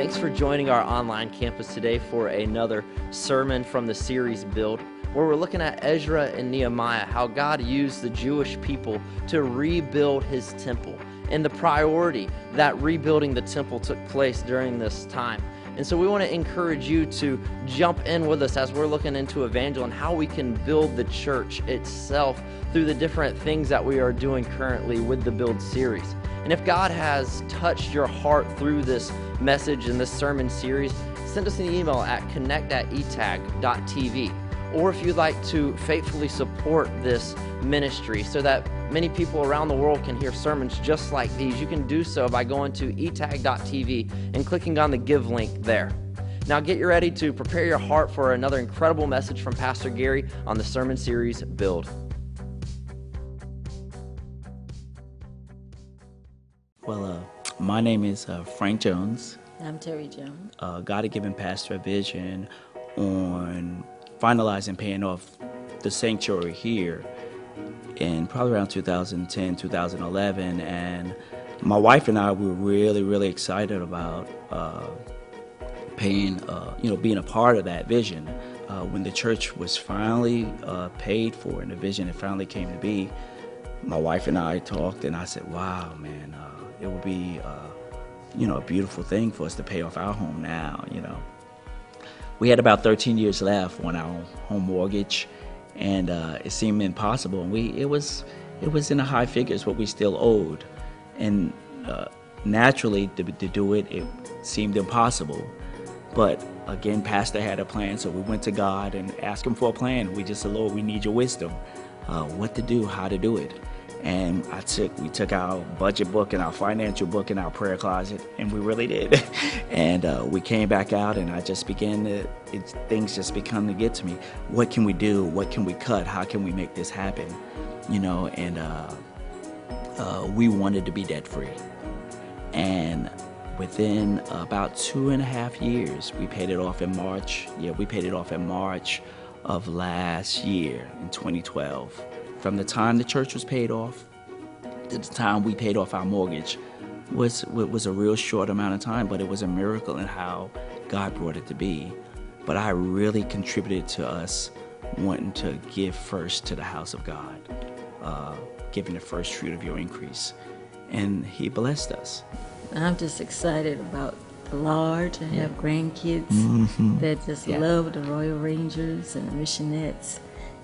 Thanks for joining our online campus today for another sermon from the series Build, where we're looking at Ezra and Nehemiah, how God used the Jewish people to rebuild his temple, and the priority that rebuilding the temple took place during this time. And so we want to encourage you to jump in with us as we're looking into Evangel and how we can build the church itself through the different things that we are doing currently with the Build series. And if God has touched your heart through this message in this sermon series, send us an email at connect at. Or if you'd like to faithfully support this ministry so that many people around the world can hear sermons just like these, you can do so by going to etag.tv and clicking on the give link there. Now get you ready to prepare your heart for another incredible message from Pastor Gary on the sermon series Build. Well, uh, my name is uh, Frank Jones. I'm Terry Jones. Uh, God had given Pastor a vision on finalizing paying off the sanctuary here in probably around 2010, 2011. And my wife and I were really, really excited about uh, paying, uh, you know, being a part of that vision. Uh, when the church was finally uh, paid for and the vision it finally came to be, my wife and I talked, and I said, "Wow, man, uh, it would be, uh, you know, a beautiful thing for us to pay off our home now. You know, we had about 13 years left on our home mortgage, and uh, it seemed impossible. And we, it was, it was in the high figures what we still owed, and uh, naturally to, to do it, it seemed impossible. But again, Pastor had a plan, so we went to God and asked Him for a plan. We just said, Lord, we need your wisdom, uh, what to do, how to do it and I took we took our budget book and our financial book in our prayer closet, and we really did. and uh, we came back out, and I just began to it, things just began to get to me. What can we do? What can we cut? How can we make this happen? You know, and uh, uh, we wanted to be debt free, and within about two and a half years, we paid it off in March. Yeah, we paid it off in March of last year in 2012 from the time the church was paid off to the time we paid off our mortgage was was a real short amount of time, but it was a miracle in how God brought it to be. But I really contributed to us wanting to give first to the house of God, uh, giving the first fruit of your increase, and He blessed us. I'm just excited about the Lord I have grandkids mm-hmm. that just yeah. love the Royal Rangers and the Missionettes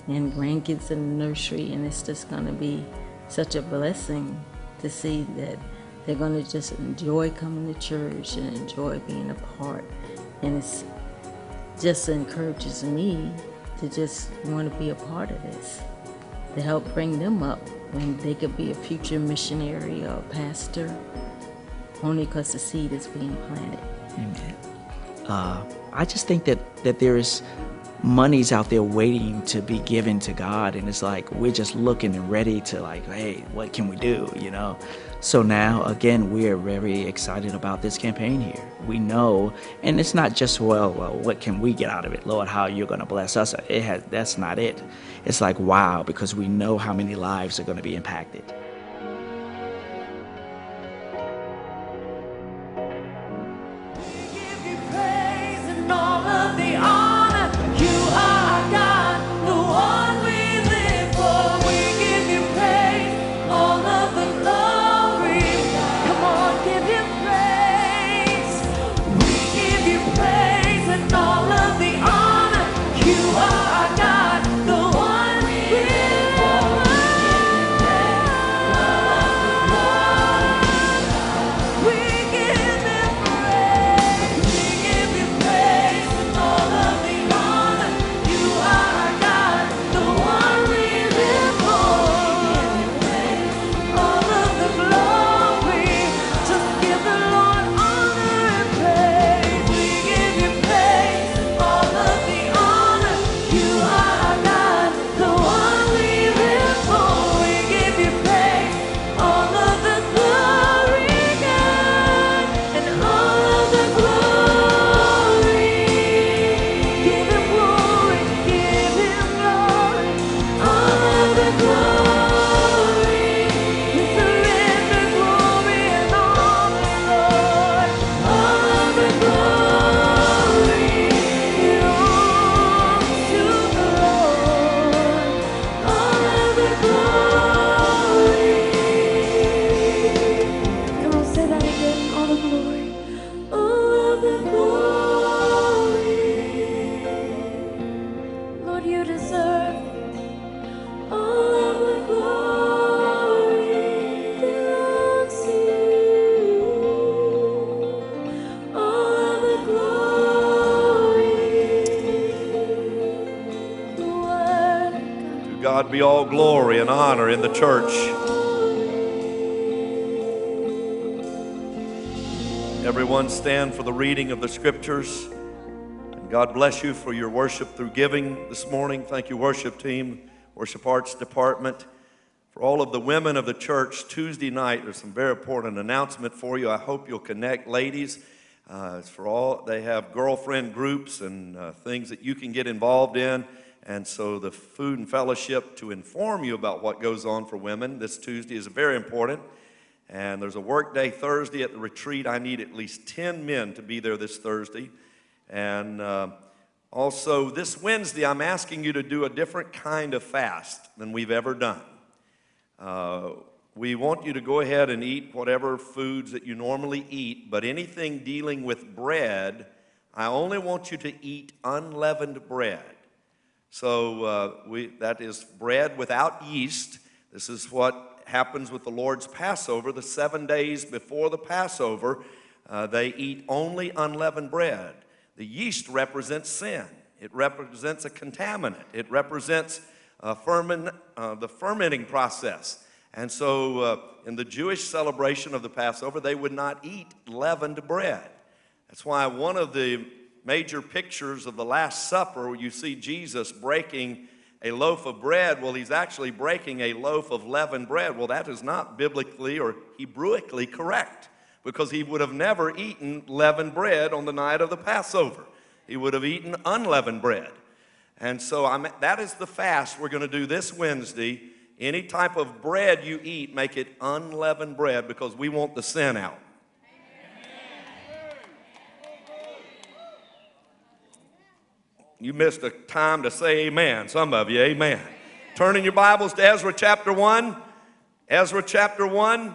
and grandkids in the nursery, and it's just going to be such a blessing to see that they're going to just enjoy coming to church and enjoy being a part. And it's just encourages me to just want to be a part of this, to help bring them up when they could be a future missionary or pastor, only because the seed is being planted. Amen. Uh, I just think that, that there is money's out there waiting to be given to God and it's like we're just looking and ready to like hey what can we do you know? So now again we're very excited about this campaign here. We know and it's not just well, well what can we get out of it? Lord how you're going to bless us? It has that's not it. It's like wow because we know how many lives are going to be impacted the reading of the scriptures. And God bless you for your worship through giving this morning. Thank you, worship team, worship arts department. For all of the women of the church, Tuesday night, there's some very important announcement for you. I hope you'll connect, ladies. Uh, it's for all, they have girlfriend groups and uh, things that you can get involved in. And so the food and fellowship to inform you about what goes on for women this Tuesday is very important. And there's a work day Thursday at the retreat. I need at least 10 men to be there this Thursday. And uh, also, this Wednesday, I'm asking you to do a different kind of fast than we've ever done. Uh, we want you to go ahead and eat whatever foods that you normally eat, but anything dealing with bread, I only want you to eat unleavened bread. So uh, we, that is bread without yeast. This is what happens with the Lord's Passover. The seven days before the Passover, uh, they eat only unleavened bread. The yeast represents sin, it represents a contaminant, it represents uh, uh, the fermenting process. And so, uh, in the Jewish celebration of the Passover, they would not eat leavened bread. That's why one of the major pictures of the Last Supper, you see Jesus breaking a loaf of bread, well, he's actually breaking a loaf of leavened bread. Well, that is not biblically or Hebraically correct because he would have never eaten leavened bread on the night of the Passover. He would have eaten unleavened bread. And so I'm, that is the fast we're going to do this Wednesday. Any type of bread you eat, make it unleavened bread because we want the sin out. You missed a time to say amen. Some of you, amen. Turning your Bibles to Ezra chapter 1. Ezra chapter 1.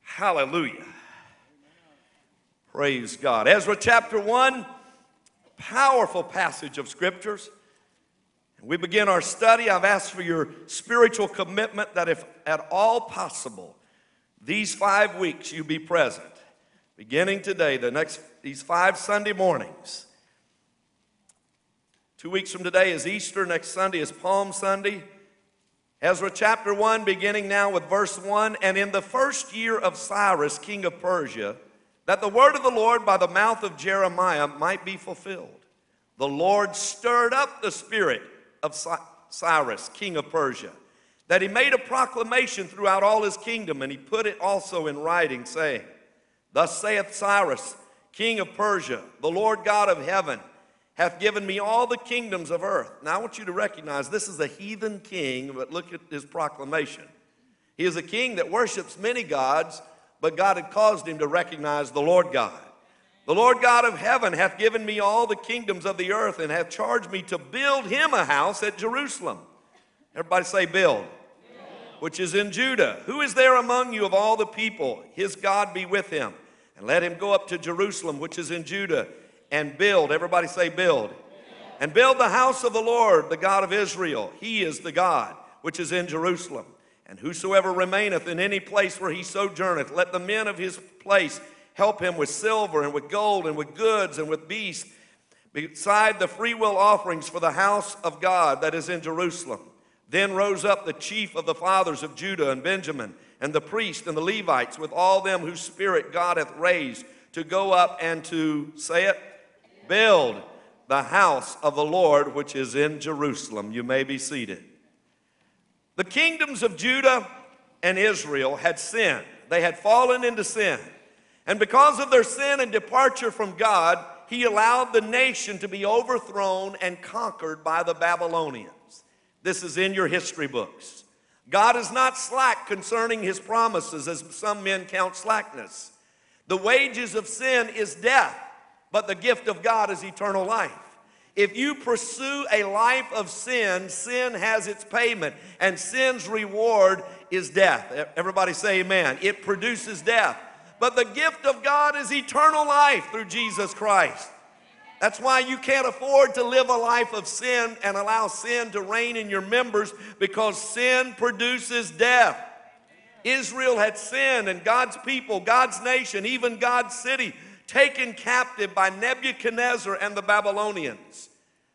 Hallelujah. Praise God. Ezra chapter 1, powerful passage of scriptures. We begin our study. I've asked for your spiritual commitment that if at all possible, these five weeks you be present. Beginning today, the next these five Sunday mornings. Two weeks from today is Easter. Next Sunday is Palm Sunday. Ezra chapter 1, beginning now with verse 1 And in the first year of Cyrus, king of Persia, that the word of the Lord by the mouth of Jeremiah might be fulfilled, the Lord stirred up the spirit of Cyrus, king of Persia, that he made a proclamation throughout all his kingdom, and he put it also in writing, saying, Thus saith Cyrus, king of Persia, the Lord God of heaven, hath given me all the kingdoms of earth. Now I want you to recognize this is a heathen king, but look at his proclamation. He is a king that worships many gods, but God had caused him to recognize the Lord God. The Lord God of heaven hath given me all the kingdoms of the earth and hath charged me to build him a house at Jerusalem. Everybody say, build. Which is in Judah. Who is there among you of all the people? His God be with him and let him go up to Jerusalem, which is in Judah, and build. Everybody say, build. And build the house of the Lord, the God of Israel. He is the God which is in Jerusalem. And whosoever remaineth in any place where he sojourneth, let the men of his place help him with silver and with gold and with goods and with beasts, beside the freewill offerings for the house of God that is in Jerusalem. Then rose up the chief of the fathers of Judah and Benjamin and the priests and the Levites with all them whose spirit God hath raised to go up and to, say it, build the house of the Lord which is in Jerusalem. You may be seated. The kingdoms of Judah and Israel had sinned, they had fallen into sin. And because of their sin and departure from God, he allowed the nation to be overthrown and conquered by the Babylonians. This is in your history books. God is not slack concerning his promises, as some men count slackness. The wages of sin is death, but the gift of God is eternal life. If you pursue a life of sin, sin has its payment, and sin's reward is death. Everybody say amen. It produces death. But the gift of God is eternal life through Jesus Christ. That's why you can't afford to live a life of sin and allow sin to reign in your members because sin produces death. Israel had sinned, and God's people, God's nation, even God's city, taken captive by Nebuchadnezzar and the Babylonians.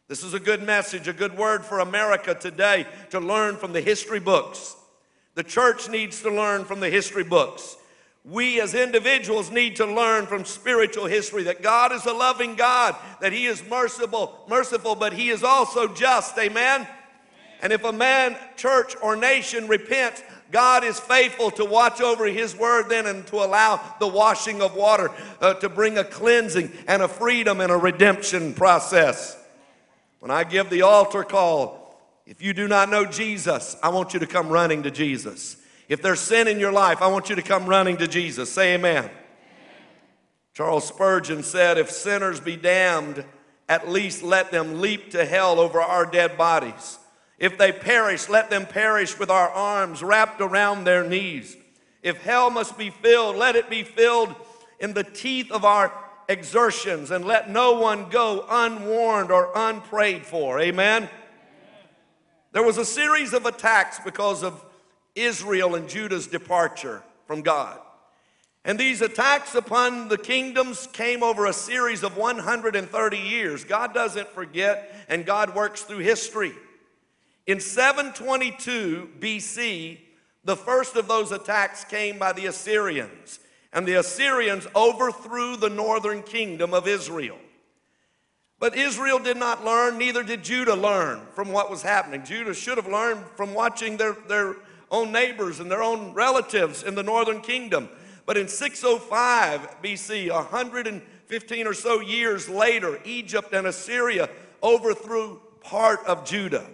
This is a good message, a good word for America today to learn from the history books. The church needs to learn from the history books. We as individuals need to learn from spiritual history that God is a loving God, that He is merciful, merciful, but He is also just. Amen. And if a man, church, or nation repents, God is faithful to watch over His word then and to allow the washing of water uh, to bring a cleansing and a freedom and a redemption process. When I give the altar call, if you do not know Jesus, I want you to come running to Jesus. If there's sin in your life, I want you to come running to Jesus. Say amen. amen. Charles Spurgeon said, If sinners be damned, at least let them leap to hell over our dead bodies. If they perish, let them perish with our arms wrapped around their knees. If hell must be filled, let it be filled in the teeth of our exertions, and let no one go unwarned or unprayed for. Amen. There was a series of attacks because of Israel and Judah's departure from God. And these attacks upon the kingdoms came over a series of 130 years. God doesn't forget, and God works through history. In 722 BC, the first of those attacks came by the Assyrians, and the Assyrians overthrew the northern kingdom of Israel. But Israel did not learn, neither did Judah learn from what was happening. Judah should have learned from watching their, their own neighbors and their own relatives in the northern kingdom. But in 605 BC, 115 or so years later, Egypt and Assyria overthrew part of Judah.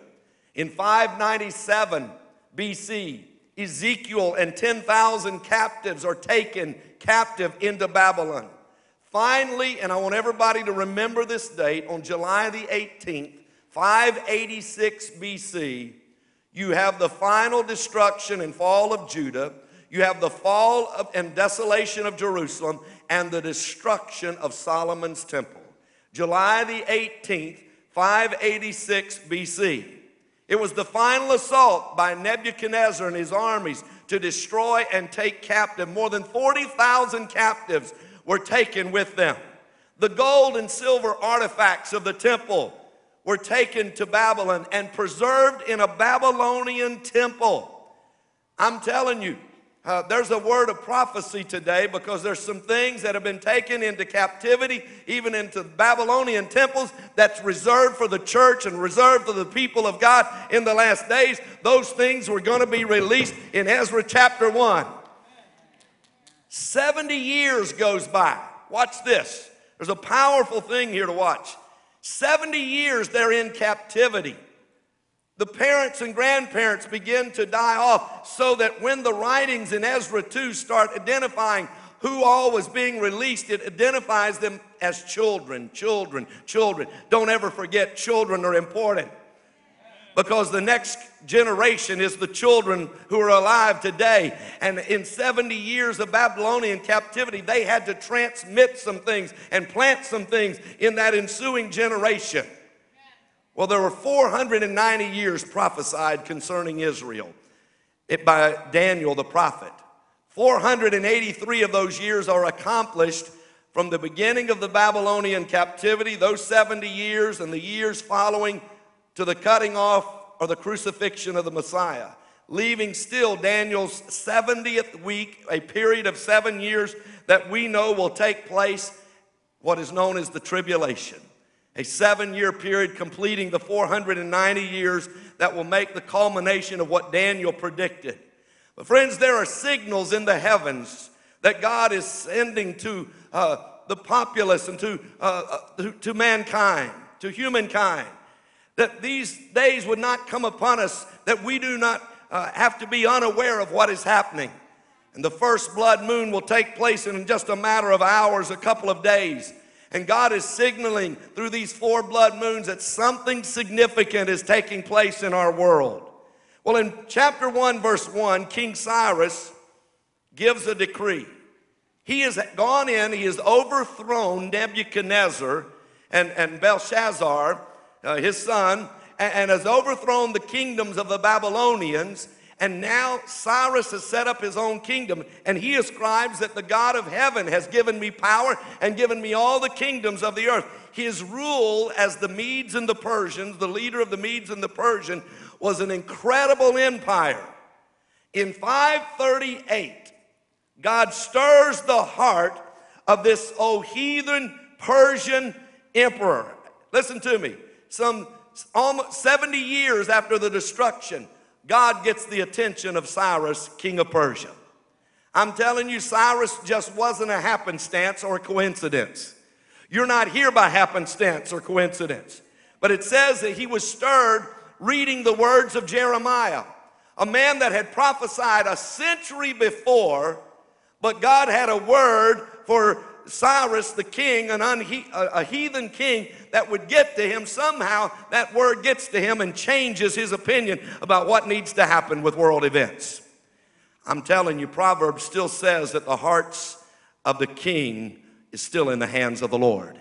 In 597 BC, Ezekiel and 10,000 captives are taken captive into Babylon. Finally, and I want everybody to remember this date, on July the 18th, 586 BC, you have the final destruction and fall of Judah. You have the fall of, and desolation of Jerusalem and the destruction of Solomon's temple. July the 18th, 586 BC. It was the final assault by Nebuchadnezzar and his armies to destroy and take captive. More than 40,000 captives were taken with them. The gold and silver artifacts of the temple were taken to Babylon and preserved in a Babylonian temple. I'm telling you, uh, there's a word of prophecy today because there's some things that have been taken into captivity, even into Babylonian temples, that's reserved for the church and reserved for the people of God in the last days. Those things were going to be released in Ezra chapter 1. 70 years goes by. Watch this. There's a powerful thing here to watch. 70 years they're in captivity the parents and grandparents begin to die off so that when the writings in Ezra 2 start identifying who all was being released, it identifies them as children, children, children. Don't ever forget, children are important because the next generation is the children who are alive today. And in 70 years of Babylonian captivity, they had to transmit some things and plant some things in that ensuing generation. Well, there were 490 years prophesied concerning Israel by Daniel the prophet. 483 of those years are accomplished from the beginning of the Babylonian captivity, those 70 years, and the years following to the cutting off or the crucifixion of the Messiah, leaving still Daniel's 70th week, a period of seven years that we know will take place, what is known as the tribulation a seven year period completing the 490 years that will make the culmination of what Daniel predicted. But, friends, there are signals in the heavens that God is sending to uh, the populace and to, uh, uh, to, to mankind, to humankind, that these days would not come upon us, that we do not uh, have to be unaware of what is happening. And the first blood moon will take place in just a matter of hours, a couple of days. And God is signaling through these four blood moons that something significant is taking place in our world. Well, in chapter 1, verse 1, King Cyrus gives a decree. He has gone in, he has overthrown Nebuchadnezzar and, and Belshazzar, uh, his son, and, and has overthrown the kingdoms of the Babylonians And now Cyrus has set up his own kingdom, and he ascribes that the God of heaven has given me power and given me all the kingdoms of the earth. His rule as the Medes and the Persians, the leader of the Medes and the Persian, was an incredible empire. In 538, God stirs the heart of this old heathen Persian emperor. Listen to me. Some almost 70 years after the destruction, God gets the attention of Cyrus, king of Persia. I'm telling you, Cyrus just wasn't a happenstance or a coincidence. You're not here by happenstance or coincidence. But it says that he was stirred reading the words of Jeremiah, a man that had prophesied a century before, but God had a word for Cyrus the king, an unhe- a heathen king that would get to him. Somehow that word gets to him and changes his opinion about what needs to happen with world events. I'm telling you, Proverbs still says that the hearts of the king is still in the hands of the Lord.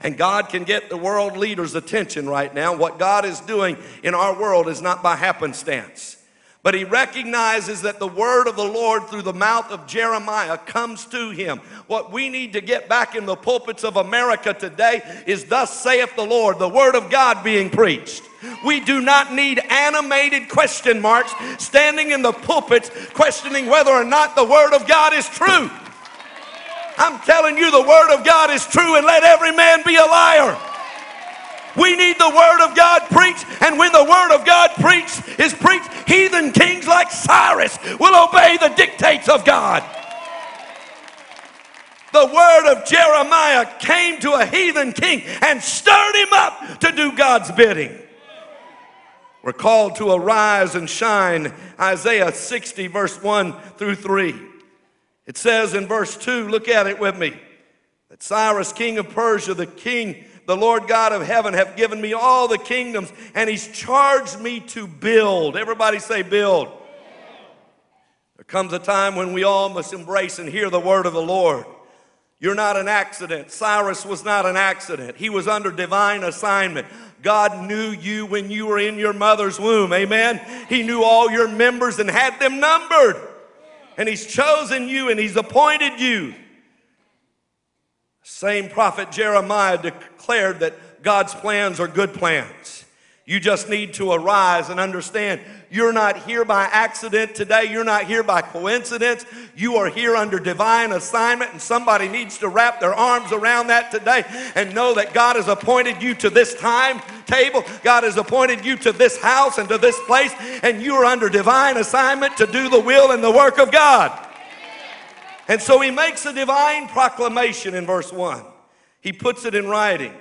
And God can get the world leaders' attention right now. What God is doing in our world is not by happenstance. But he recognizes that the word of the Lord through the mouth of Jeremiah comes to him. What we need to get back in the pulpits of America today is, Thus saith the Lord, the word of God being preached. We do not need animated question marks standing in the pulpits questioning whether or not the word of God is true. I'm telling you, the word of God is true, and let every man be a liar. We need the Word of God preached, and when the Word of God preached is preached, heathen kings like Cyrus will obey the dictates of God. The word of Jeremiah came to a heathen king and stirred him up to do God's bidding. We're called to arise and shine. Isaiah 60, verse 1 through 3. It says in verse 2, look at it with me, that Cyrus, king of Persia, the king the Lord God of heaven have given me all the kingdoms, and He's charged me to build. Everybody say, build. There comes a time when we all must embrace and hear the word of the Lord. You're not an accident. Cyrus was not an accident. He was under divine assignment. God knew you when you were in your mother's womb. Amen. He knew all your members and had them numbered. And He's chosen you and He's appointed you. Same prophet Jeremiah declared that God's plans are good plans. You just need to arise and understand you're not here by accident today. You're not here by coincidence. You are here under divine assignment, and somebody needs to wrap their arms around that today and know that God has appointed you to this time table. God has appointed you to this house and to this place, and you are under divine assignment to do the will and the work of God. And so he makes a divine proclamation in verse 1. He puts it in writing.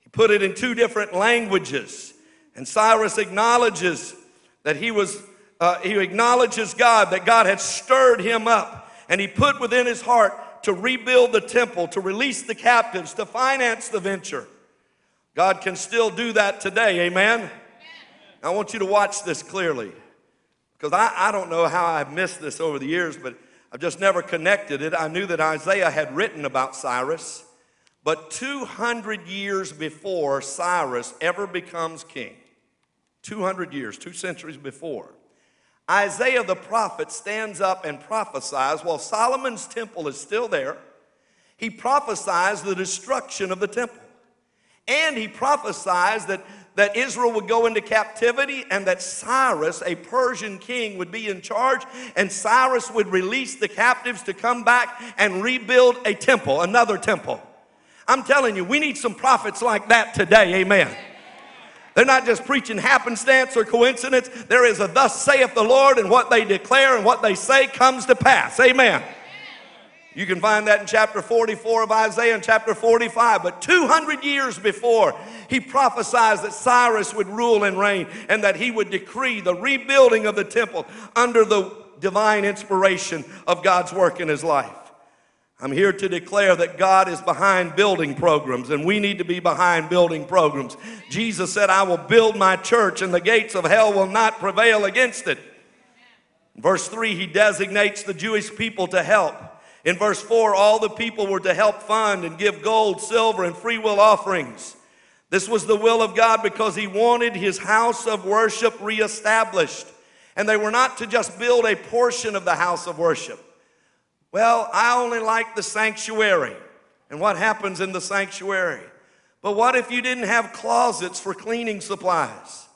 He put it in two different languages. And Cyrus acknowledges that he was, uh, he acknowledges God, that God had stirred him up. And he put within his heart to rebuild the temple, to release the captives, to finance the venture. God can still do that today, amen? I want you to watch this clearly. Because I, I don't know how I've missed this over the years, but I've just never connected it. I knew that Isaiah had written about Cyrus, but 200 years before Cyrus ever becomes king, 200 years, two centuries before, Isaiah the prophet stands up and prophesies while Solomon's temple is still there. He prophesies the destruction of the temple. And he prophesies that that Israel would go into captivity and that Cyrus, a Persian king, would be in charge, and Cyrus would release the captives to come back and rebuild a temple, another temple. I'm telling you, we need some prophets like that today, amen. They're not just preaching happenstance or coincidence. There is a thus saith the Lord, and what they declare and what they say comes to pass, amen. You can find that in chapter 44 of Isaiah and chapter 45. But 200 years before, he prophesied that Cyrus would rule and reign and that he would decree the rebuilding of the temple under the divine inspiration of God's work in his life. I'm here to declare that God is behind building programs, and we need to be behind building programs. Jesus said, I will build my church, and the gates of hell will not prevail against it. verse 3, he designates the Jewish people to help. In verse 4, all the people were to help fund and give gold, silver, and free will offerings. This was the will of God because He wanted His house of worship reestablished. And they were not to just build a portion of the house of worship. Well, I only like the sanctuary and what happens in the sanctuary. But what if you didn't have closets for cleaning supplies?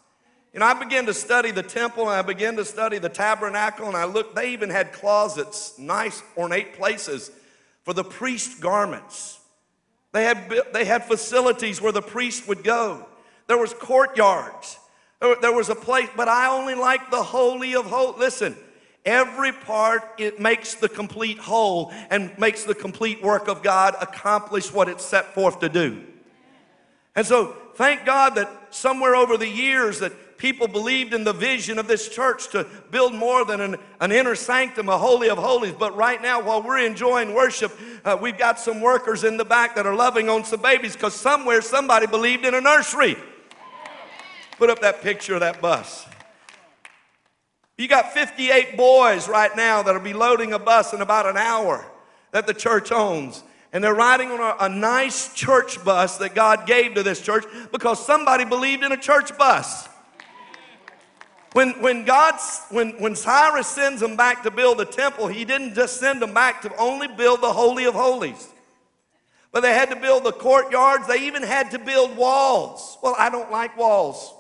And I began to study the temple and I began to study the tabernacle and I looked, they even had closets, nice ornate places for the priest garments. They had, they had facilities where the priest would go. There was courtyards. There was a place, but I only like the holy of holies. Listen, every part it makes the complete whole and makes the complete work of God accomplish what it's set forth to do. And so thank God that somewhere over the years that people believed in the vision of this church to build more than an, an inner sanctum, a holy of holies. But right now, while we're enjoying worship, uh, we've got some workers in the back that are loving on some babies because somewhere somebody believed in a nursery. Put up that picture of that bus. You got 58 boys right now that'll be loading a bus in about an hour that the church owns. And they're riding on a, a, nice church bus that God gave to this church because somebody believed in a church bus. When, when, God, when, when Cyrus sends them back to build the temple, he didn't just send them back to only build the Holy of Holies. But they had to build the courtyards. They even had to build walls. Well, I don't like walls.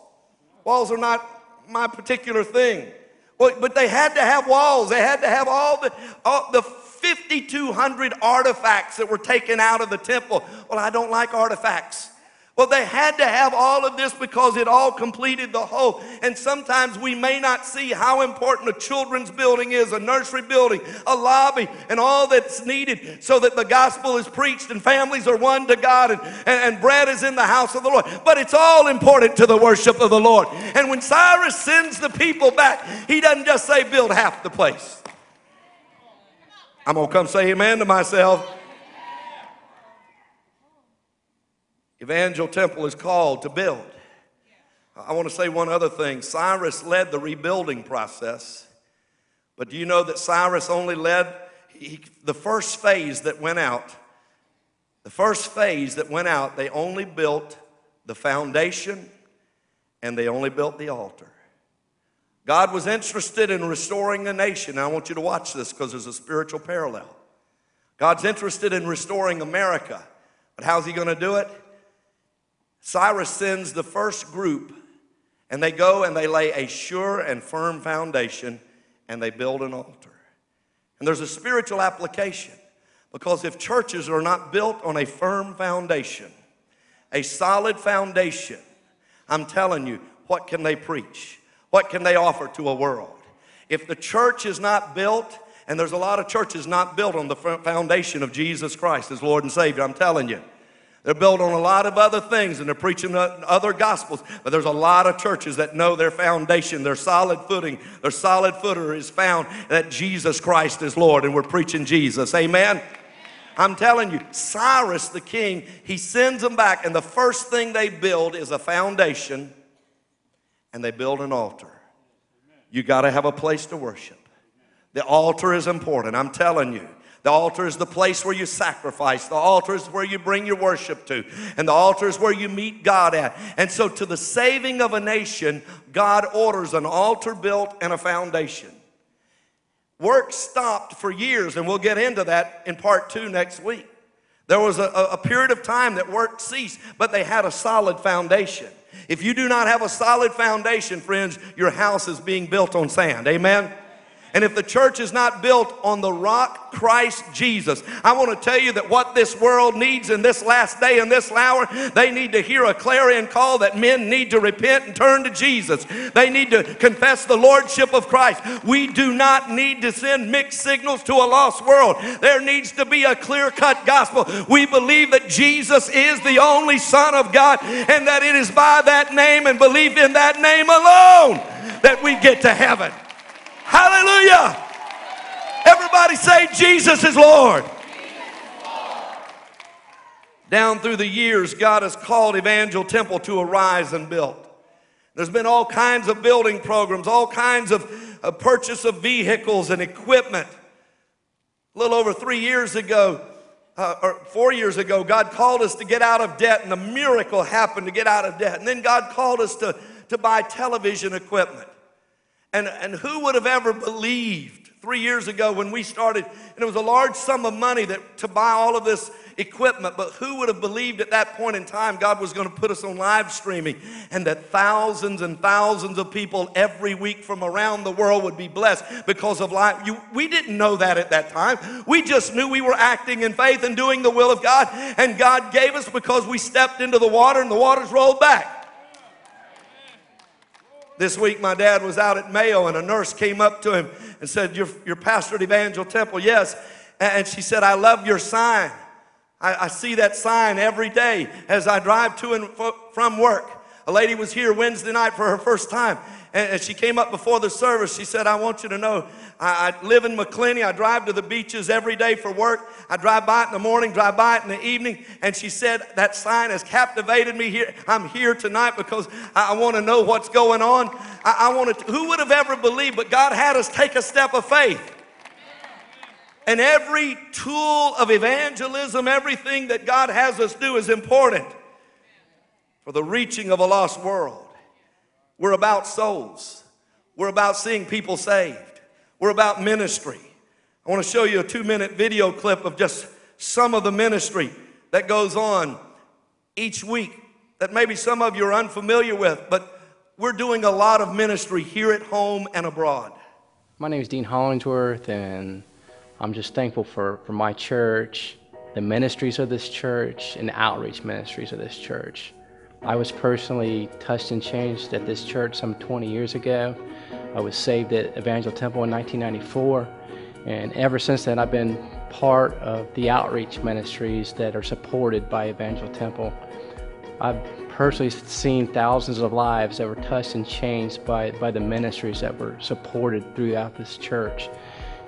Walls are not my particular thing. Well, but they had to have walls. They had to have all the, all the 5,200 artifacts that were taken out of the temple. Well, I don't like artifacts. Well, they had to have all of this because it all completed the whole. And sometimes we may not see how important a children's building is, a nursery building, a lobby, and all that's needed so that the gospel is preached and families are won to God and, and, and bread is in the house of the Lord. But it's all important to the worship of the Lord. And when Cyrus sends the people back, he doesn't just say, build half the place. I'm going to come say amen to myself. Evangel Temple is called to build. I want to say one other thing. Cyrus led the rebuilding process, but do you know that Cyrus only led he, the first phase that went out? The first phase that went out, they only built the foundation and they only built the altar. God was interested in restoring the nation. I want you to watch this because there's a spiritual parallel. God's interested in restoring America, but how's He going to do it? Cyrus sends the first group, and they go and they lay a sure and firm foundation, and they build an altar. And there's a spiritual application because if churches are not built on a firm foundation, a solid foundation, I'm telling you, what can they preach? What can they offer to a world? If the church is not built, and there's a lot of churches not built on the foundation of Jesus Christ as Lord and Savior, I'm telling you. They're built on a lot of other things and they're preaching other gospels. But there's a lot of churches that know their foundation, their solid footing, their solid footer is found that Jesus Christ is Lord and we're preaching Jesus. Amen. I'm telling you, Cyrus the king, he sends them back, and the first thing they build is a foundation and they build an altar. You got to have a place to worship. The altar is important, I'm telling you. The altar is the place where you sacrifice. The altar is where you bring your worship to. And the altar is where you meet God at. And so, to the saving of a nation, God orders an altar built and a foundation. Work stopped for years, and we'll get into that in part two next week. There was a, a period of time that work ceased, but they had a solid foundation. If you do not have a solid foundation, friends, your house is being built on sand. Amen? And if the church is not built on the rock Christ Jesus, I want to tell you that what this world needs in this last day and this hour, they need to hear a clarion call that men need to repent and turn to Jesus. They need to confess the lordship of Christ. We do not need to send mixed signals to a lost world. There needs to be a clear cut gospel. We believe that Jesus is the only Son of God and that it is by that name and belief in that name alone that we get to heaven. Hallelujah. Everybody say, Jesus is Lord. Down through the years, God has called Evangel Temple to arise and build. There's been all kinds of building programs, all kinds of uh, purchase of vehicles and equipment. A little over three years ago, uh, or four years ago, God called us to get out of debt, and a miracle happened to get out of debt. And then God called us to, to buy television equipment. And, and who would have ever believed three years ago when we started, and it was a large sum of money that, to buy all of this equipment, but who would have believed at that point in time God was going to put us on live streaming and that thousands and thousands of people every week from around the world would be blessed because of live? You, we didn't know that at that time. We just knew we were acting in faith and doing the will of God, and God gave us because we stepped into the water and the waters rolled back. This week, my dad was out at Mayo, and a nurse came up to him and said, You're, you're pastor at Evangel Temple? Yes. And she said, I love your sign. I, I see that sign every day as I drive to and from work. A lady was here Wednesday night for her first time, and she came up before the service. She said, I want you to know I, I, live in Macclenny. I drive to the beaches every day for work. I drive by it in the morning, drive by it in the evening. And she said, That sign has captivated me here. I'm here tonight because I, I want to know what's going on. I, I want to, who would have ever believed? But God had us take a step of faith. And every tool of evangelism, everything that God has us do is important for the reaching of a lost world. We're about souls. We're about seeing people saved. We're about ministry. I want to show you a two minute video clip of just some of the ministry that goes on each week that maybe some of you are unfamiliar with, but we're doing a lot of ministry here at home and abroad. My name is Dean Hollingsworth, and I'm just thankful for, for my church, the ministries of this church, and the outreach ministries of this church. I was personally touched and changed at this church some 20 years ago. I was saved at Evangel Temple in 1994, and ever since then, I've been part of the outreach ministries that are supported by Evangel Temple. I've personally seen thousands of lives that were touched and changed by, by the ministries that were supported throughout this church.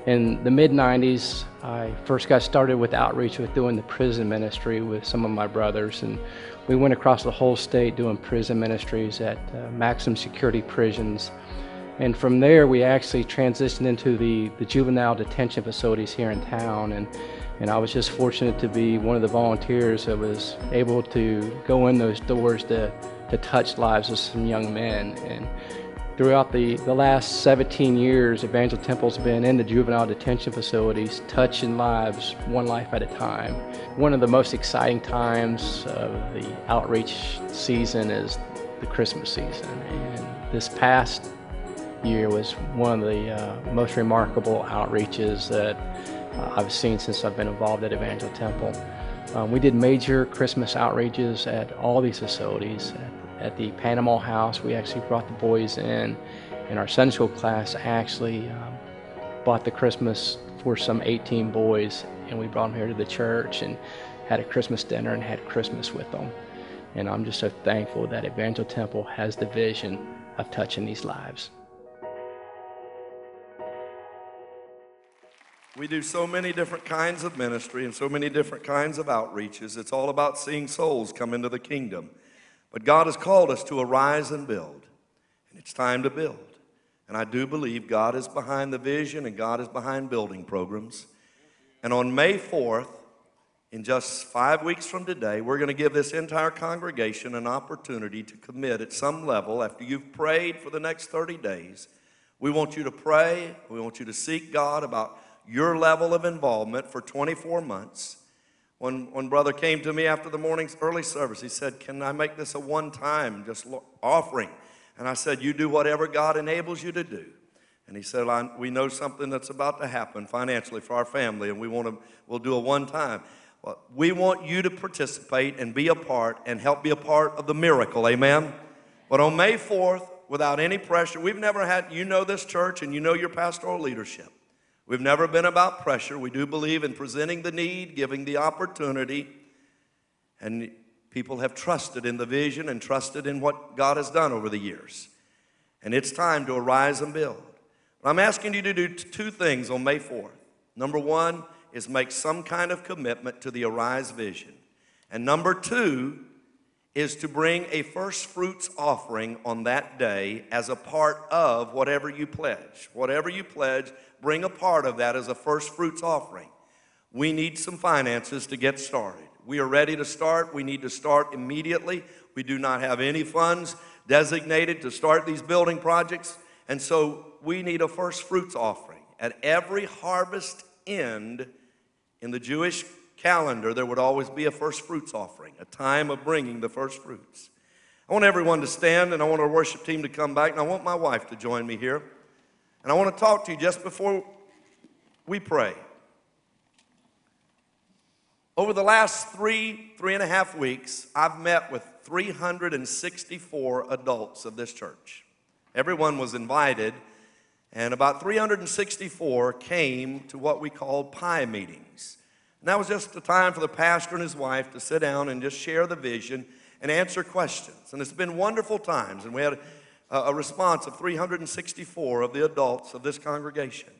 In the mid 90s, I first got started with outreach with doing the prison ministry with some of my brothers, and we went across the whole state doing prison ministries at uh, maximum security prisons. And from there, we actually transitioned into the, the juvenile detention facilities here in town. And, and I was just fortunate to be one of the volunteers that was able to go in those doors to, to touch lives of some young men. And Throughout the, the last 17 years, Evangel Temple's been in the juvenile detention facilities, touching lives one life at a time. One of the most exciting times of the outreach season is the Christmas season. And this past year was one of the uh, most remarkable outreaches that uh, I've seen since I've been involved at Evangel Temple. Um, we did major Christmas outreaches at all these facilities, at the Panama House. We actually brought the boys in, and our Sunday school class actually um, bought the Christmas for some 18 boys, and we brought them here to the church and had a Christmas dinner and had Christmas with them. And I'm just so thankful that Evangel Temple has the vision of touching these lives. We do so many different kinds of ministry and so many different kinds of outreaches. It's all about seeing souls come into the kingdom. But God has called us to arise and build, and it's time to build. And I do believe God is behind the vision and God is behind building programs. And on May 4th, in just five weeks from today, we're going to give this entire congregation an opportunity to commit at some level after you've prayed for the next 30 days. We want you to pray, we want you to seek God about your level of involvement for 24 months. One, one brother came to me after the morning's early service. He said, Can I make this a one time just offering? And I said, You do whatever God enables you to do. And he said, We know something that's about to happen financially for our family, and we want to, we'll do a one time. Well, we want you to participate and be a part and help be a part of the miracle. Amen? But on May 4th, without any pressure, we've never had, you know this church and you know your pastoral leadership. We've never been about pressure. We do believe in presenting the need, giving the opportunity, and people have trusted in the vision and trusted in what God has done over the years. And it's time to arise and build. I'm asking you to do two things on May 4th. Number one is make some kind of commitment to the Arise vision. And number two is to bring a first fruits offering on that day as a part of whatever you pledge. Whatever you pledge, bring a part of that as a first fruits offering. We need some finances to get started. We are ready to start. We need to start immediately. We do not have any funds designated to start these building projects. And so we need a first fruits offering. At every harvest end in the Jewish calendar, there would always be a first fruits offering, a time of bringing the first fruits. I want everyone to stand and I want our worship team to come back and I want my wife to join me here. And I want to talk to you just before we pray. Over the last three, three and a half weeks, I've met with 364 adults of this church. Everyone was invited, and about 364 came to what we called pie meetings. And that was just a time for the pastor and his wife to sit down and just share the vision and answer questions. And it's been wonderful times, and we had a, response of 364 of the adults of this congregation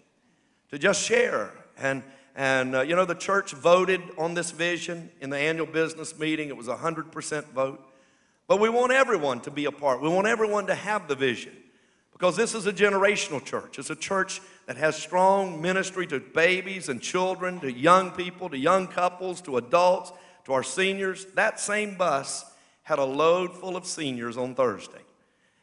to just share and and, uh, you know, the church voted on this vision in the annual business meeting. It was a 100% vote. But we want everyone to be a part. We want everyone to have the vision because this is a generational church. It's a church that has strong ministry to babies and children, to young people, to young couples, to adults, to our seniors. That same bus had a load full of seniors on Thursday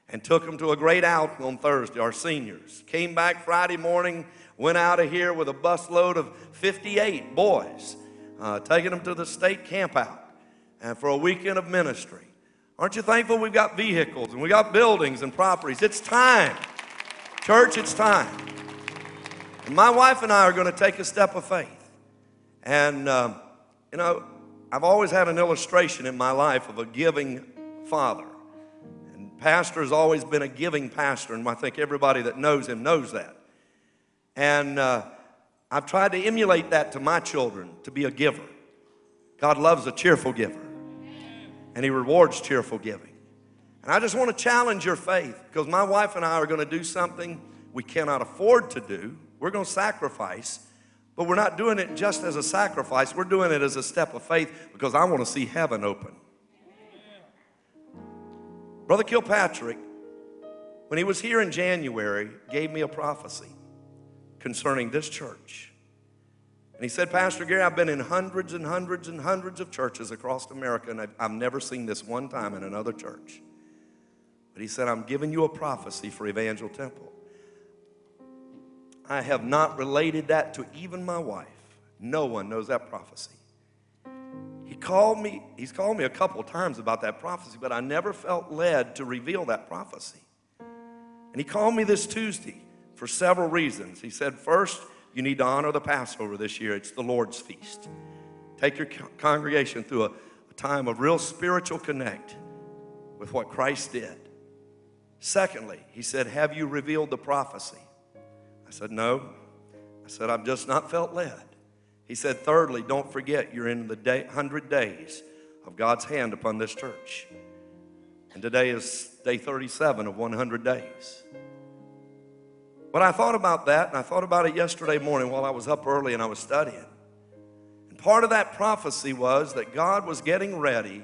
and took them to a great outing on Thursday, our seniors. Came back Friday morning went out of here with a busload of 58 boys, uh, taking them to the state campout and for a weekend of ministry. Aren't you thankful we've got vehicles and we got buildings and properties? It's time. Church, it's time. And my wife and I are going to take a step of faith. And, um, you know, I've always had an illustration in my life of a giving father. Pastor has always been a giving pastor, and I think everybody that knows him knows that. And uh, I've tried to emulate that to my children to be a giver. God loves a cheerful giver, and He rewards cheerful giving. And I just want to challenge your faith because my wife and I are going to do something we cannot afford to do. We're going to sacrifice, but we're not doing it just as a sacrifice. We're doing it as a step of faith because I want to see heaven open. Brother Kilpatrick, when he was here in January, gave me a prophecy concerning this church. And he said, Pastor Gary, I've been in hundreds and hundreds and hundreds of churches across America, and I've, I've never seen this one time in another church. But he said, I'm giving you a prophecy for Evangel Temple. I have not related that to even my wife. No one knows that prophecy. He called me, he's called me a couple times about that prophecy, but I never felt led to reveal that prophecy. And he called me this Tuesday for several reasons. He said, first, you need to honor the Passover this year. It's the Lord's feast. Take your congregation through a, a time of real spiritual connect with what Christ did. Secondly, he said, Have you revealed the prophecy? I said, No. I said, I've just not felt led. He said, Thirdly, don't forget you're in the day, 100 days of God's hand upon this church. And today is day 37 of 100 days. But I thought about that, and I thought about it yesterday morning while I was up early and I was studying. And part of that prophecy was that God was getting ready,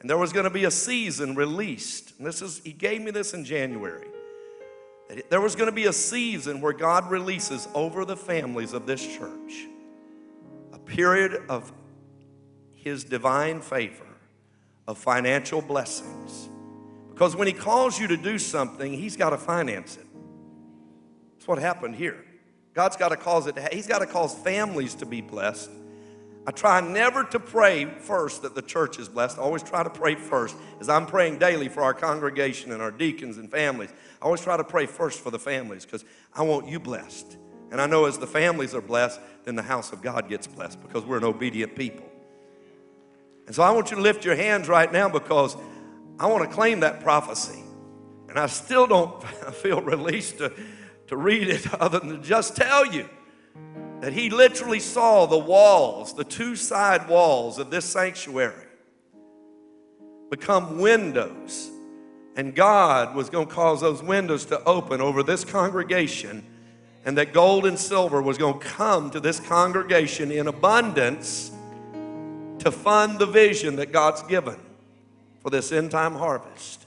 and there was going to be a season released. And this is, He gave me this in January. There was going to be a season where God releases over the families of this church period of His divine favor, of financial blessings. Because when He calls you to do something, He's got to finance it. That's what happened here. God's got to cause it, He's got to cause families to be blessed. I try never to pray first that the church is blessed. I always try to pray first, as I'm praying daily for our congregation and our deacons and families. I always try to pray first for the families because I want you blessed. And I know as the families are blessed, then the house of God gets blessed because we're an obedient people. And so I want you to lift your hands right now because I want to claim that prophecy. And I still don't feel released to to read it other than to just tell you that he literally saw the walls, the two side walls of this sanctuary become windows. And God was going to cause those windows to open over this congregation, and that gold and silver was going to come to this congregation in abundance to fund the vision that God's given for this end time harvest.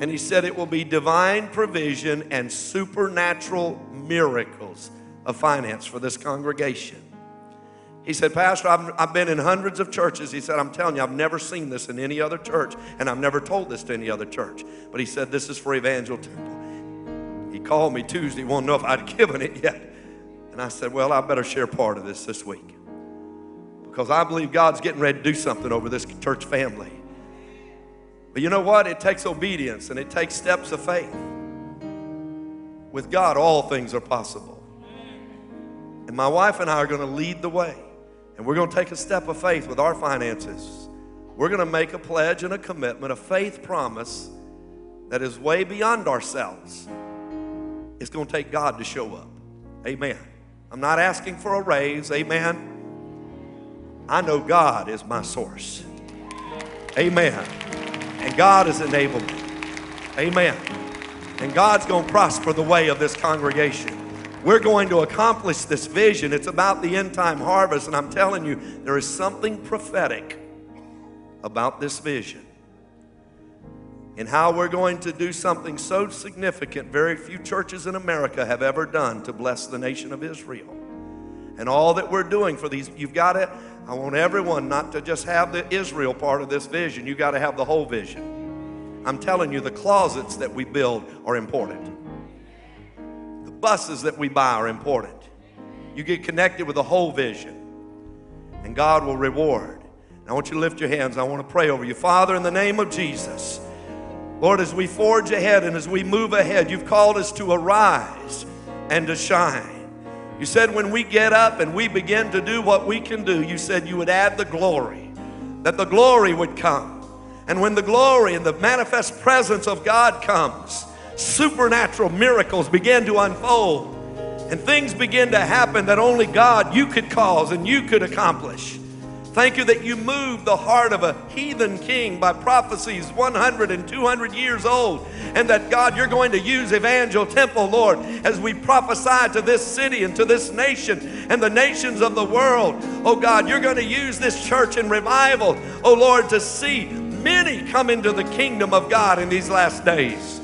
And he said it will be divine provision and supernatural miracles of finance for this congregation. He said, Pastor, I've, I've been in hundreds of churches. He said, I'm telling you, I've never seen this in any other church, and I've never told this to any other church. But he said, This is for Evangel Temple. He called me Tuesday, won't know if I'd given it yet. And I said, Well, I better share part of this this week because I believe God's getting ready to do something over this church family. But you know what? It takes obedience and it takes steps of faith. With God, all things are possible. And my wife and I are going to lead the way. And we're going to take a step of faith with our finances. We're going to make a pledge and a commitment, a faith promise that is way beyond ourselves. It's going to take God to show up. Amen. I'm not asking for a raise. Amen. I know God is my source. Amen. And God has enabled me. Amen. And God's going to prosper the way of this congregation. We're going to accomplish this vision. It's about the end time harvest. And I'm telling you, there is something prophetic about this vision. And how we're going to do something so significant, very few churches in America have ever done to bless the nation of Israel. And all that we're doing for these, you've got it. I want everyone not to just have the Israel part of this vision, you got to have the whole vision. I'm telling you, the closets that we build are important the buses that we buy are important. You get connected with the whole vision, and God will reward. And I want you to lift your hands. I want to pray over you. Father, in the name of Jesus, Lord, as we forge ahead and as we move ahead, you've called us to arise and to shine. You said when we get up and we begin to do what we can do, you said you would add the glory, that the glory would come. And when the glory and the manifest presence of God comes, supernatural miracles begin to unfold and things begin to happen that only God you could cause and you could accomplish. Thank you that you moved the heart of a heathen king by prophecies 100 and 200 years old. And that God, you're going to use Evangel Temple, Lord, as we prophesy to this city and to this nation and the nations of the world. Oh God, you're going to use this church in revival, oh Lord, to see many come into the kingdom of God in these last days.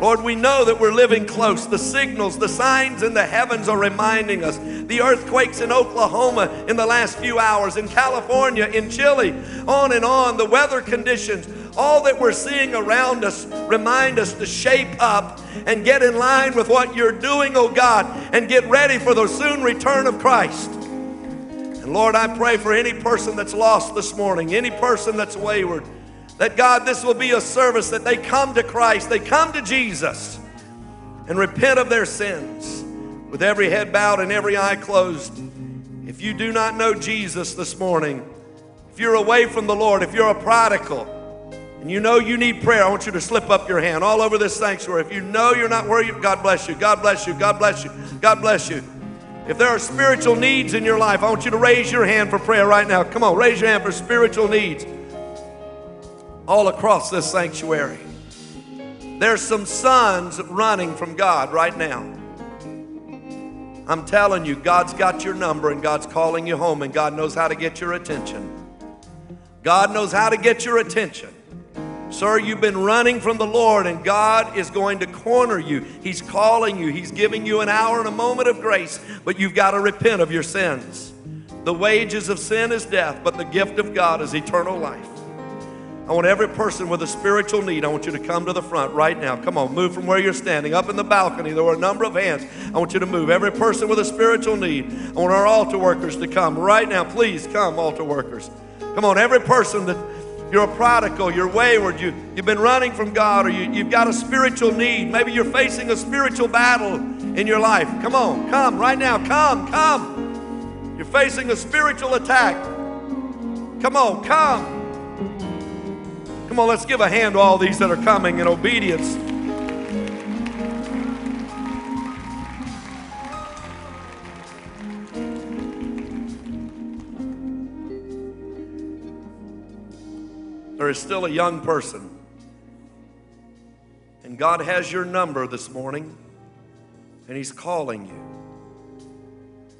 Lord, we know that we're living close. The signals, the signs in the heavens are reminding us. The earthquakes in Oklahoma in the last few hours, in California, in Chile, on and on, the weather conditions, all that we're seeing around us remind us to shape up and get in line with what you're doing, oh God, and get ready for the soon return of Christ. And Lord, I pray for any person that's lost this morning, any person that's wayward. That God, this will be a service that they come to Christ, they come to Jesus and repent of their sins with every head bowed and every eye closed. If you do not know Jesus this morning, if you're away from the Lord, if you're a prodigal, and you know you need prayer, I want you to slip up your hand all over this sanctuary. If you know you're not where you, God bless you, God bless you, God bless you, God bless you. If there are spiritual needs in your life, I want you to raise your hand for prayer right now. Come on, raise your hand for spiritual needs all across this sanctuary. There's some sons running from God right now. I'm telling you, God's got your number and God's calling you home, and God knows how to get your attention. God knows how to get your attention. Sir, you've been running from the Lord, and God is going to corner you. He's calling you, He's giving you an hour and a moment of grace, but you've got to repent of your sins. The wages of sin is death, but the gift of God is eternal life. I want every person with a spiritual need, I want you to come to the front right now. Come on, move from where you're standing. Up in the balcony, there were a number of hands. I want you to move. Every person with a spiritual need, I want our altar workers to come right now. Please come, altar workers. Come on, every person that you're a prodigal, you're wayward, you, you've been running from God, or you, you've got a spiritual need. Maybe you're facing a spiritual battle in your life. Come on, come right now. Come, come. You're facing a spiritual attack. Come on, come. Come on, let's give a hand to all these that are coming in obedience. There is still a young person, and God has your number this morning, and He's calling you.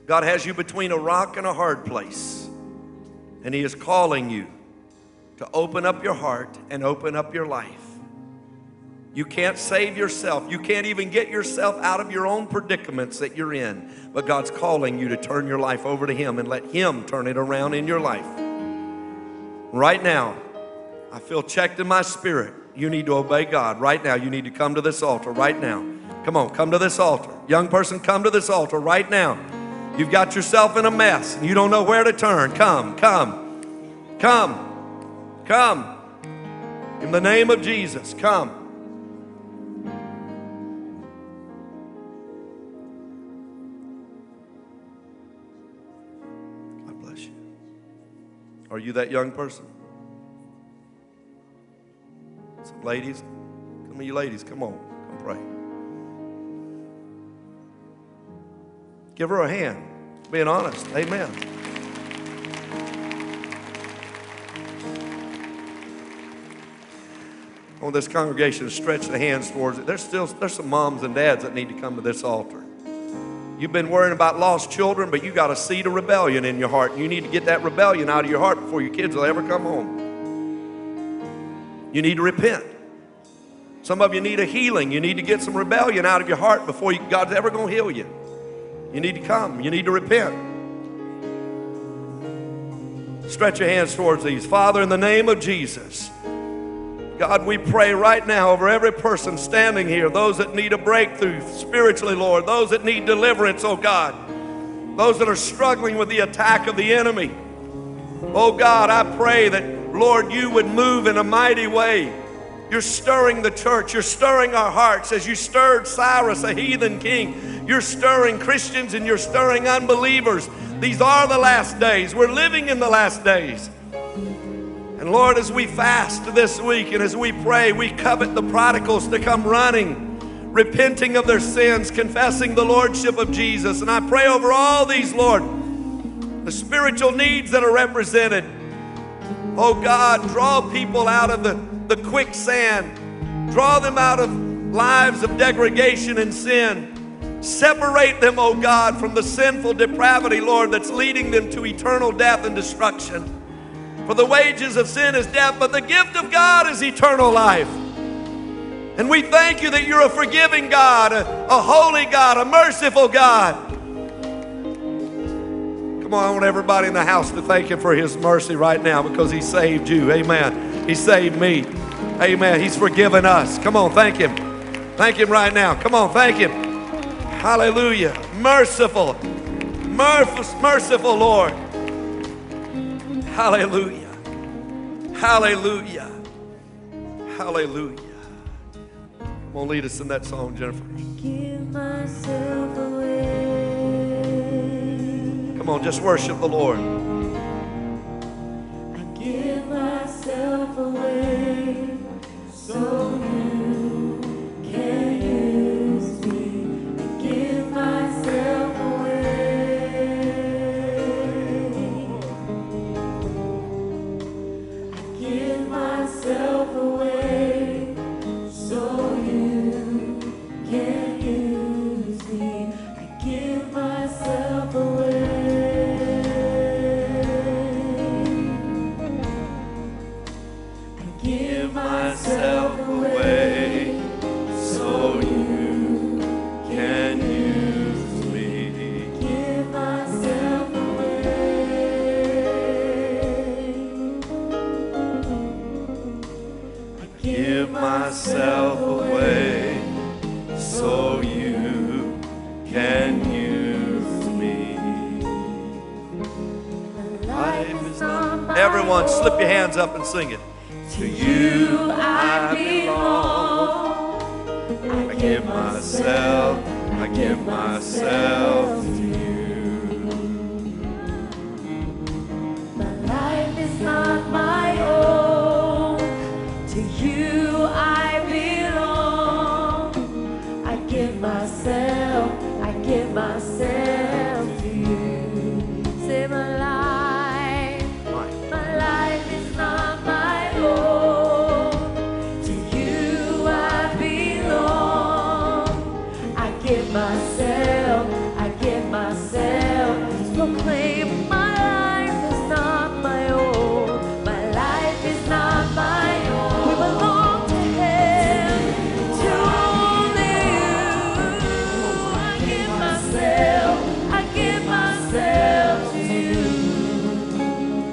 God has you between a rock and a hard place, and He is calling you to open up your heart and open up your life. You can't save yourself. You can't even get yourself out of your own predicaments that you're in. But God's calling you to turn your life over to Him and let Him turn it around in your life. Right now, I feel checked in my spirit. You need to obey God. Right now, you need to come to this altar. Right now. Come on, come to this altar. Young person, come to this altar right now. You've got yourself in a mess and you don't know where to turn. Come, come, come, come. In the name of Jesus, come. God bless you. Are you that young person? Some ladies, come on, you ladies, come on, come pray. Give her a hand. Being honest. Amen. Want this congregation to stretch the hands towards it. There's still there's some moms and dads that need to come to this altar. You've been worrying about lost children, but you got a seed of rebellion in your heart. And you need to get that rebellion out of your heart before your kids will ever come home. You need to repent. Some of you need a healing. You need to get some rebellion out of your heart before you, God's ever going to heal you. You need to come. You need to repent. Stretch your hands towards these. Father, in the name of Jesus, God, we pray right now over every person standing here, those that need a breakthrough spiritually, Lord, those that need deliverance, oh God, those that are struggling with the attack of the enemy. Oh God, I pray that, Lord, you would move in a mighty way. You're stirring the church. You're stirring our hearts as you stirred Cyrus, a heathen king. You're stirring Christians and you're stirring unbelievers. These are the last days. We're living in the last days. And Lord, as we fast this week and as we pray, we covet the prodigals to come running, repenting of their sins, confessing the Lordship of Jesus. And I pray over all these, Lord, the spiritual needs that are represented. Oh God, draw people out of the, the quicksand, draw them out of lives of degradation and sin. Separate them, oh God, from the sinful depravity, Lord, that's leading them to eternal death and destruction. For the wages of sin is death, but the gift of God is eternal life. And we thank you that you're a forgiving God, a, a holy God, a merciful God. Come on, I want everybody in the house to thank him for his mercy right now because he saved you. Amen. He saved me. Amen. He's forgiven us. Come on, thank him. Thank him right now. Come on, thank him. Hallelujah. Merciful, merciful Lord. Hallelujah. Hallelujah. Hallelujah. Come on, lead us in that song, Jennifer. Give myself away. Come on, just worship the Lord. I give myself away so hands up and sing it.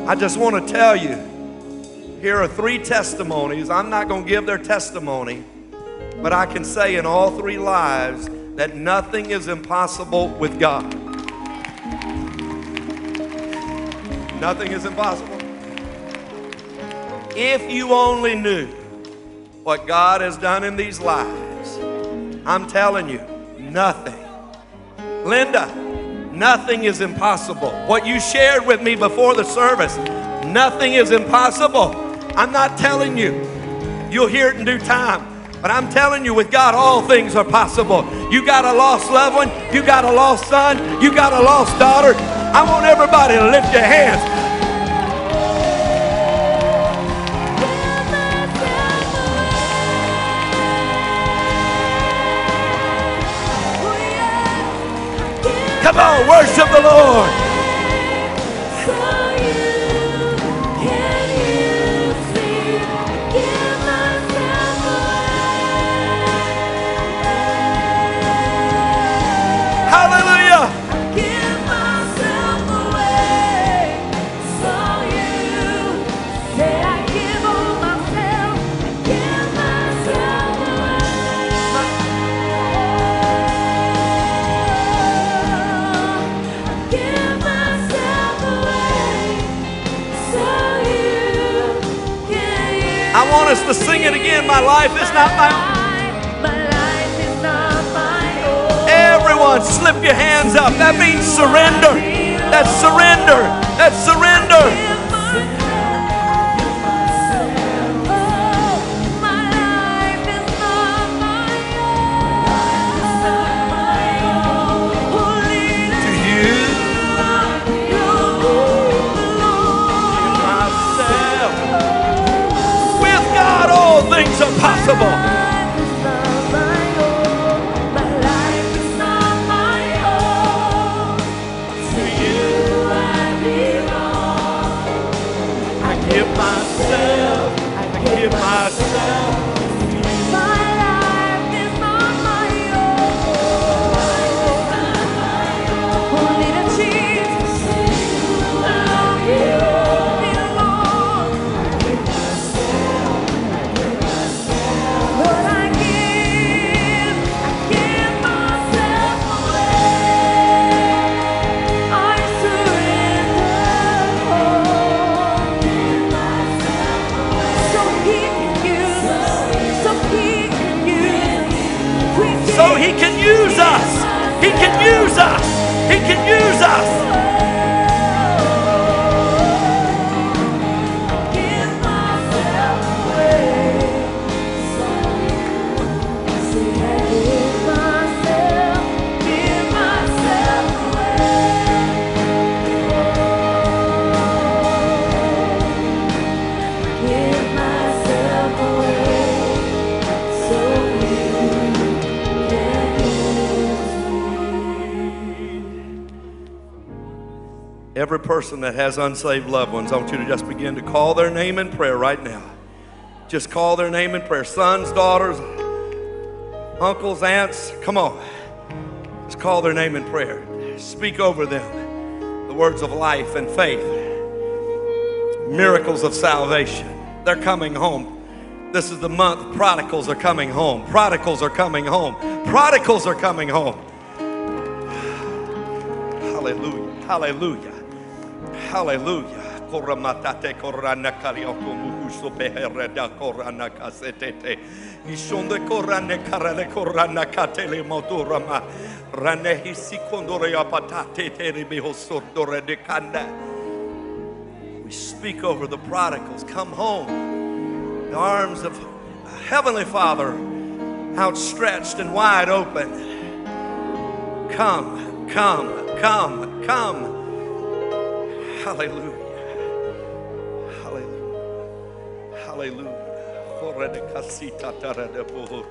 I just want to tell you here are three testimonies. I'm not going to give their testimony, But I can say in all three lives that nothing is impossible with God. Nothing is impossible. If you only knew what God has done in these lives, I'm telling you, nothing. Linda, nothing is impossible. What you shared with me before the service, nothing is impossible. I'm not telling you. You'll hear it in due time. But I'm telling you, with God, all things are possible. You got a lost loved one, you got a lost son, you got a lost daughter. I want everybody to lift your hands. Come worship the Lord. Sing it again. My life is not my own. Everyone, slip your hands up. That means surrender. That's surrender. That's surrender. Things Every person that has unsaved loved ones, I want you to just begin to call their name in prayer right now. Just call their name in prayer. Sons, daughters, uncles, aunts, come on. Just call their name in prayer. Speak over them the words of life and faith, miracles of salvation. They're coming home. This is the month prodigals are coming home. Prodigals are coming home. Prodigals are coming home. Hallelujah. Hallelujah. Hallelujah. Koramatate korana karioko muhuso pehereda korana kasetete. Ishonde korane karale korana katele motorama. Rane hisi kondore apatate teribiho sordore de kanda. We speak over the prodigals. Come home. The arms of Heavenly Father outstretched and wide open. Come, come, come, come. Hallelujah. Hallelujah. Hallelujah. Corre de casita tara de boho